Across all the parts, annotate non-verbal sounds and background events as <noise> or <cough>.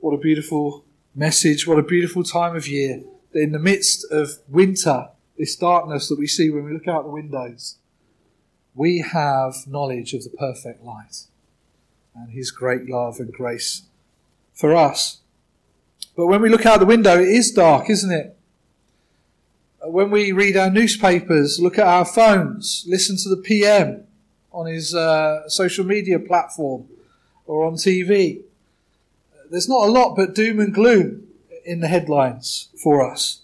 What a beautiful message. What a beautiful time of year. In the midst of winter, this darkness that we see when we look out the windows, we have knowledge of the perfect light and his great love and grace for us. But when we look out the window, it is dark, isn't it? When we read our newspapers, look at our phones, listen to the PM on his uh, social media platform or on TV, there's not a lot but doom and gloom in the headlines for us.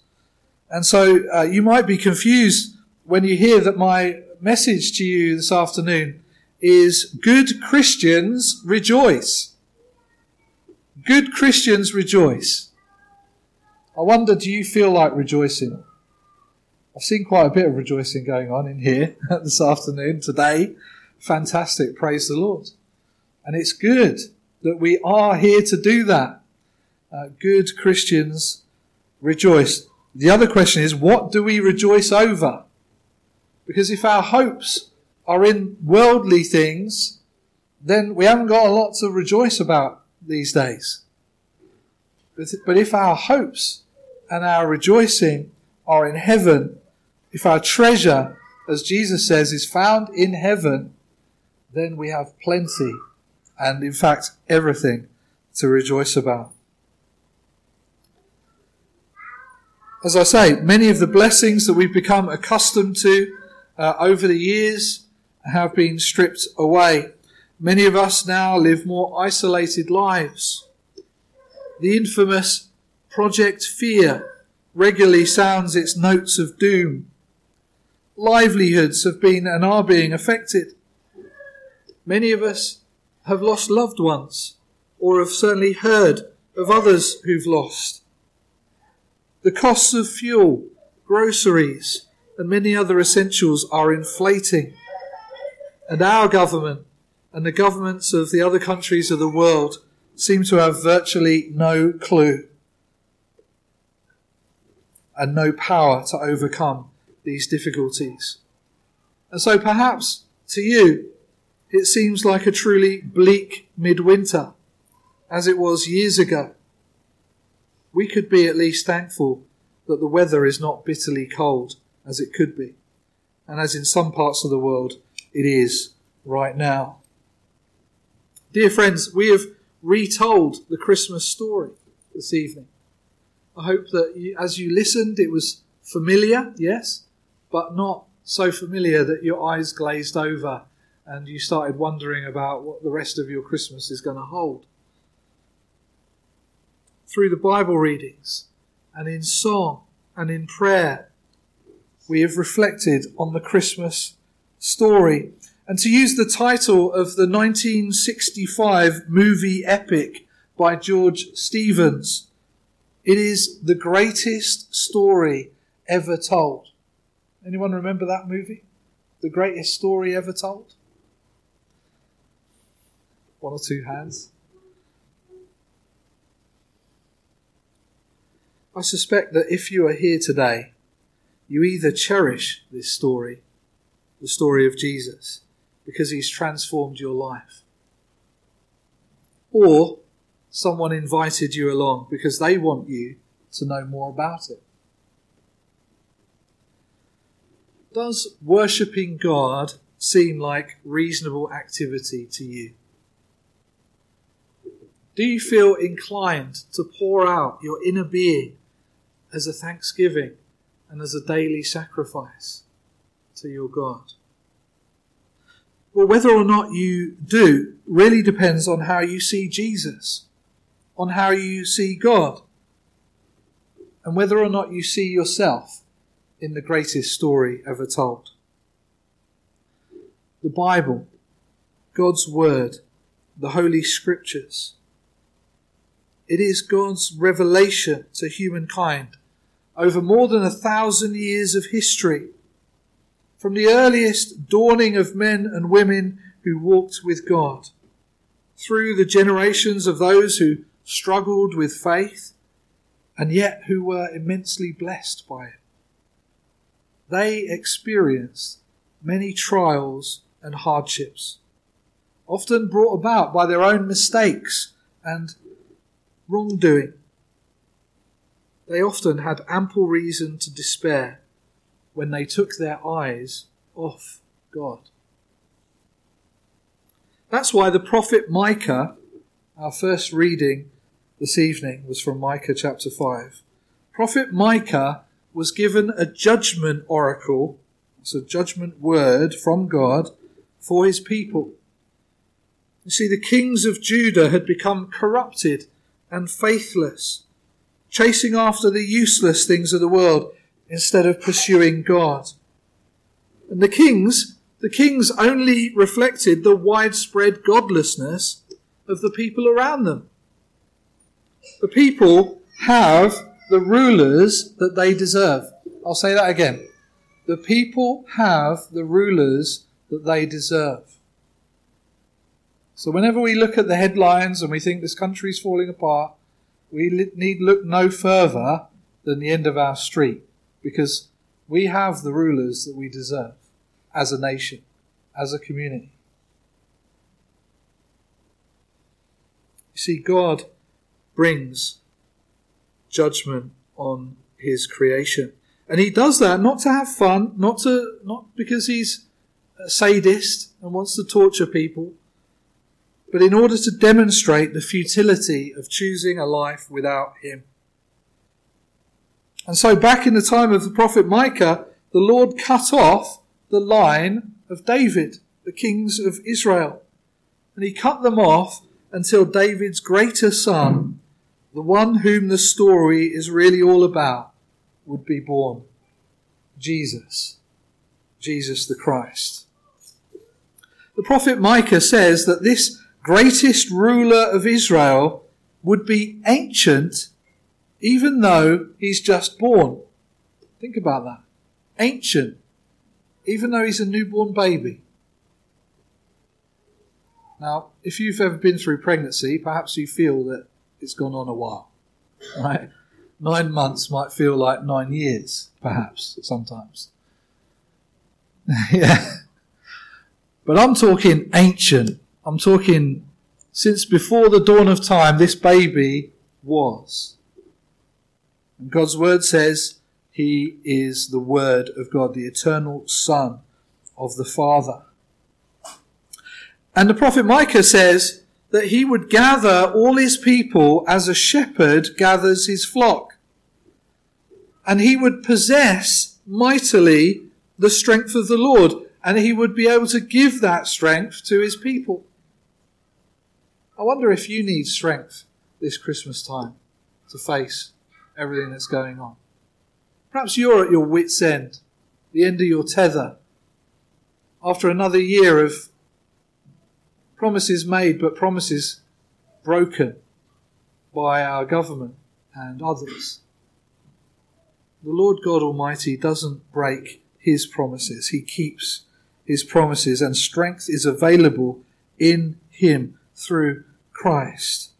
And so uh, you might be confused when you hear that my message to you this afternoon is good Christians rejoice. Good Christians rejoice. I wonder, do you feel like rejoicing? I've seen quite a bit of rejoicing going on in here <laughs> this afternoon, today. Fantastic. Praise the Lord. And it's good that we are here to do that. Uh, good Christians rejoice. The other question is, what do we rejoice over? Because if our hopes are in worldly things, then we haven't got a lot to rejoice about these days. But if our hopes and our rejoicing are in heaven, if our treasure, as Jesus says, is found in heaven, then we have plenty and, in fact, everything to rejoice about. As I say, many of the blessings that we've become accustomed to uh, over the years have been stripped away. Many of us now live more isolated lives. The infamous Project Fear regularly sounds its notes of doom. Livelihoods have been and are being affected. Many of us have lost loved ones or have certainly heard of others who've lost. The costs of fuel, groceries, and many other essentials are inflating. And our government and the governments of the other countries of the world seem to have virtually no clue and no power to overcome these difficulties. And so perhaps to you, it seems like a truly bleak midwinter, as it was years ago. We could be at least thankful that the weather is not bitterly cold, as it could be, and as in some parts of the world it is right now. Dear friends, we have retold the Christmas story this evening. I hope that you, as you listened, it was familiar, yes, but not so familiar that your eyes glazed over and you started wondering about what the rest of your Christmas is going to hold. Through the Bible readings and in song and in prayer, we have reflected on the Christmas story. And to use the title of the 1965 movie epic by George Stevens, it is the greatest story ever told. Anyone remember that movie? The greatest story ever told? One or two hands. I suspect that if you are here today, you either cherish this story, the story of Jesus, because he's transformed your life, or someone invited you along because they want you to know more about it. Does worshipping God seem like reasonable activity to you? Do you feel inclined to pour out your inner being as a thanksgiving and as a daily sacrifice to your God? Well, whether or not you do really depends on how you see Jesus, on how you see God, and whether or not you see yourself in the greatest story ever told. The Bible, God's Word, the Holy Scriptures, it is God's revelation to humankind over more than a thousand years of history. From the earliest dawning of men and women who walked with God, through the generations of those who struggled with faith and yet who were immensely blessed by it. They experienced many trials and hardships, often brought about by their own mistakes and wrongdoing. They often had ample reason to despair when they took their eyes off God. That's why the prophet Micah, our first reading this evening was from Micah chapter 5. Prophet Micah was given a judgment oracle, it's a judgment word from God for his people. You see, the kings of Judah had become corrupted and faithless, chasing after the useless things of the world instead of pursuing God. And the kings, the kings only reflected the widespread godlessness of the people around them. The people have the rulers that they deserve. I'll say that again. The people have the rulers that they deserve. So whenever we look at the headlines and we think this country is falling apart, we need look no further than the end of our street because we have the rulers that we deserve as a nation, as a community. You see, God brings judgment on his creation. And he does that not to have fun, not to not because he's a sadist and wants to torture people, but in order to demonstrate the futility of choosing a life without him. And so back in the time of the prophet Micah, the Lord cut off the line of David, the kings of Israel. And he cut them off until David's greater son, the one whom the story is really all about, would be born. Jesus. Jesus the Christ. The prophet Micah says that this greatest ruler of Israel would be ancient even though he's just born. Think about that. Ancient, even though he's a newborn baby. Now, if you've ever been through pregnancy, perhaps you feel that it's gone on a while, right? Nine months might feel like nine years, perhaps, sometimes. <laughs> yeah. But I'm talking ancient. I'm talking since before the dawn of time, this baby was. And God's word says he is the word of God, the eternal son of the Father. And the prophet Micah says that he would gather all his people as a shepherd gathers his flock. And he would possess mightily the strength of the Lord, and he would be able to give that strength to his people. I wonder if you need strength this Christmas time to face everything that's going on. Perhaps you're at your wits' end, the end of your tether, after another year of promises made but promises broken by our government and others. The Lord God Almighty doesn't break his promises, he keeps his promises, and strength is available in him through Christ.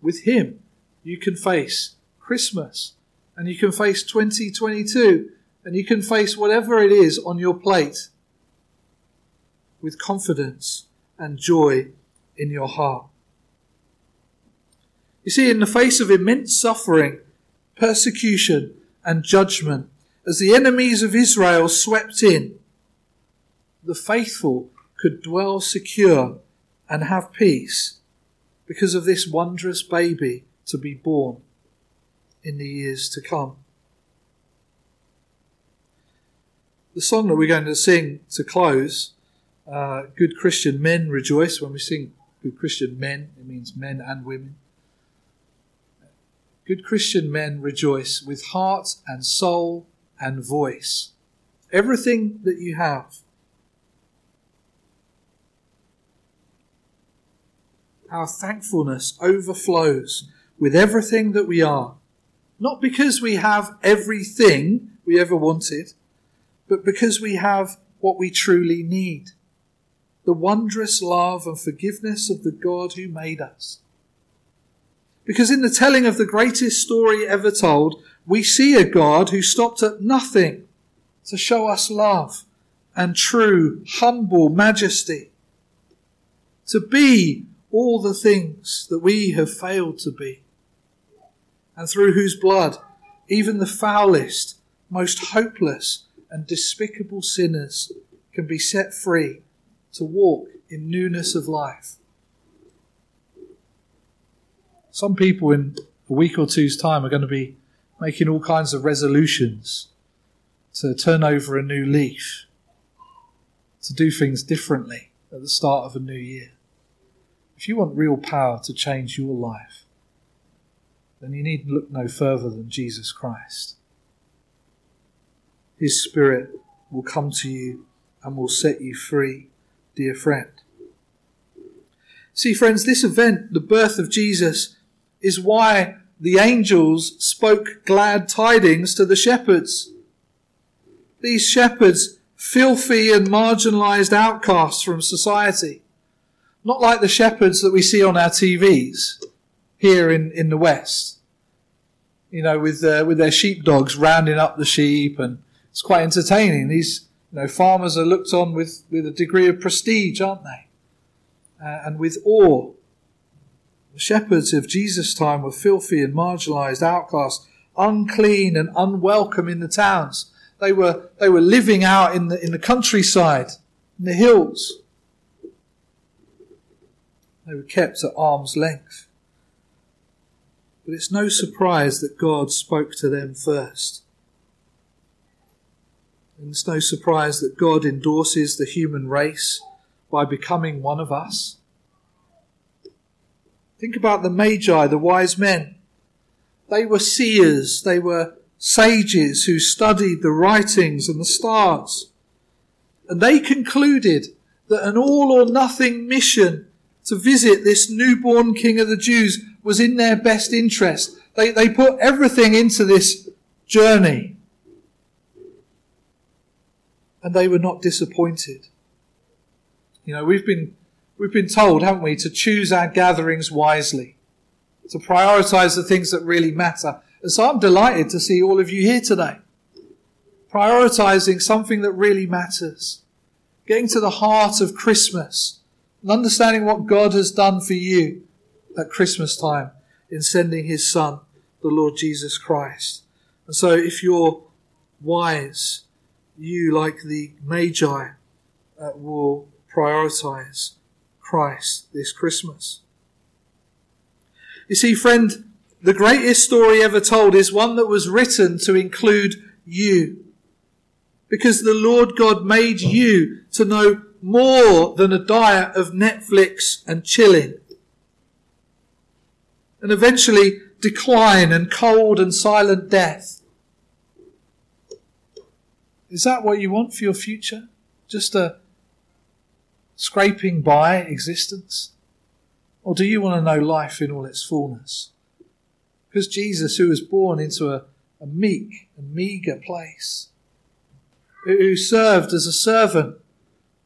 With him, you can face Christmas and you can face 2022 and you can face whatever it is on your plate with confidence and joy in your heart. You see, in the face of immense suffering, persecution, and judgment, as the enemies of Israel swept in, the faithful could dwell secure and have peace because of this wondrous baby to be born in the years to come. The song that we're going to sing to close uh, good Christian men rejoice. When we sing good Christian men, it means men and women. Good Christian men rejoice with heart and soul and voice. Everything that you have. Our thankfulness overflows with everything that we are. Not because we have everything we ever wanted, but because we have what we truly need the wondrous love and forgiveness of the God who made us. Because in the telling of the greatest story ever told, we see a God who stopped at nothing to show us love and true, humble majesty. To be all the things that we have failed to be, and through whose blood even the foulest, most hopeless, and despicable sinners can be set free to walk in newness of life. Some people in a week or two's time are going to be making all kinds of resolutions to turn over a new leaf, to do things differently at the start of a new year. If you want real power to change your life, then you need look no further than Jesus Christ. His Spirit will come to you and will set you free, dear friend. See, friends, this event, the birth of Jesus, is why the angels spoke glad tidings to the shepherds. These shepherds, filthy and marginalized outcasts from society, not like the shepherds that we see on our TVs here in, in the West. You know, with uh, with their sheepdogs rounding up the sheep, and it's quite entertaining. These you know farmers are looked on with with a degree of prestige, aren't they? Uh, and with awe. The shepherds of Jesus' time were filthy and marginalised outcasts, unclean and unwelcome in the towns. They were they were living out in the in the countryside, in the hills. They were kept at arm's length. But it's no surprise that God spoke to them first. And it's no surprise that God endorses the human race by becoming one of us. Think about the Magi, the wise men. They were seers, they were sages who studied the writings and the stars. And they concluded that an all or nothing mission to visit this newborn king of the Jews was in their best interest. They, they put everything into this journey. And they were not disappointed. You know, we've been, we've been told, haven't we, to choose our gatherings wisely, to prioritize the things that really matter. And so I'm delighted to see all of you here today. Prioritizing something that really matters. Getting to the heart of Christmas and understanding what God has done for you at Christmas time in sending his Son, the Lord Jesus Christ. And so if you're wise, you, like the Magi, uh, will prioritize Christ this Christmas. You see, friend, the greatest story ever told is one that was written to include you. Because the Lord God made you to know more than a diet of Netflix and chilling and eventually decline and cold and silent death. Is that what you want for your future? Just a scraping by existence? Or do you want to know life in all its fullness? Because Jesus, who was born into a, a meek and meagre place, who served as a servant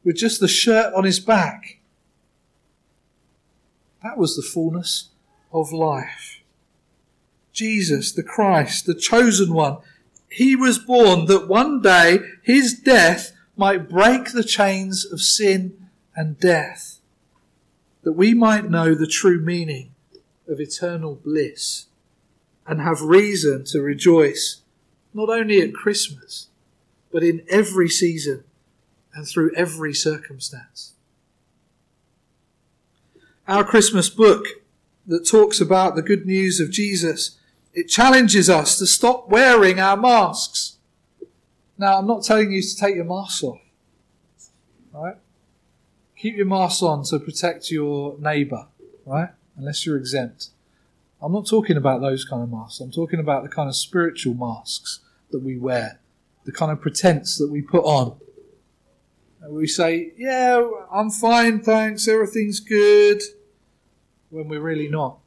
with just the shirt on his back, that was the fullness of life. Jesus, the Christ, the chosen one, he was born that one day his death might break the chains of sin and death, that we might know the true meaning of eternal bliss and have reason to rejoice not only at Christmas, but in every season and through every circumstance. Our Christmas book that talks about the good news of Jesus, it challenges us to stop wearing our masks. Now, I'm not telling you to take your mask off, right? Keep your mask on to protect your neighbour, right? Unless you're exempt. I'm not talking about those kind of masks. I'm talking about the kind of spiritual masks that we wear, the kind of pretense that we put on. We say, yeah, I'm fine, thanks, everything's good when we're really not.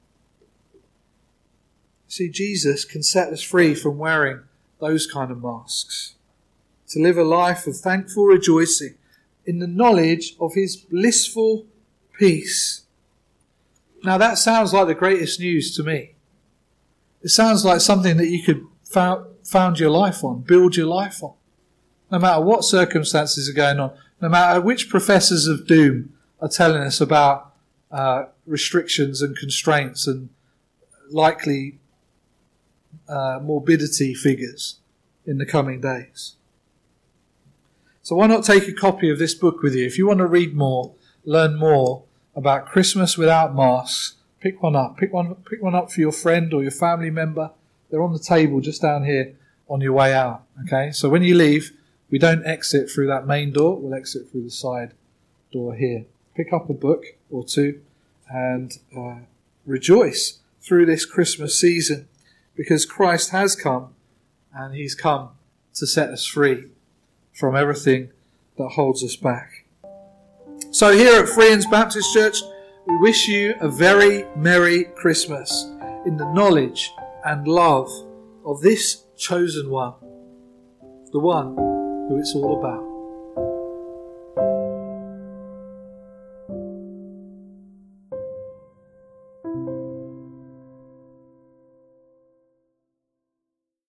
See, Jesus can set us free from wearing those kind of masks. To live a life of thankful rejoicing in the knowledge of His blissful peace. Now that sounds like the greatest news to me. It sounds like something that you could found your life on, build your life on. No matter what circumstances are going on, no matter which professors of doom are telling us about uh, restrictions and constraints and likely uh, morbidity figures in the coming days. So why not take a copy of this book with you? If you want to read more, learn more about Christmas without masks, pick one up. Pick one, pick one up for your friend or your family member. They're on the table just down here on your way out. Okay, so when you leave, we don't exit through that main door. We'll exit through the side door here. Pick up a book or two and uh, rejoice through this Christmas season because Christ has come and He's come to set us free from everything that holds us back. So, here at Fryerns Baptist Church, we wish you a very Merry Christmas in the knowledge and love of this chosen one, the one who it's all about.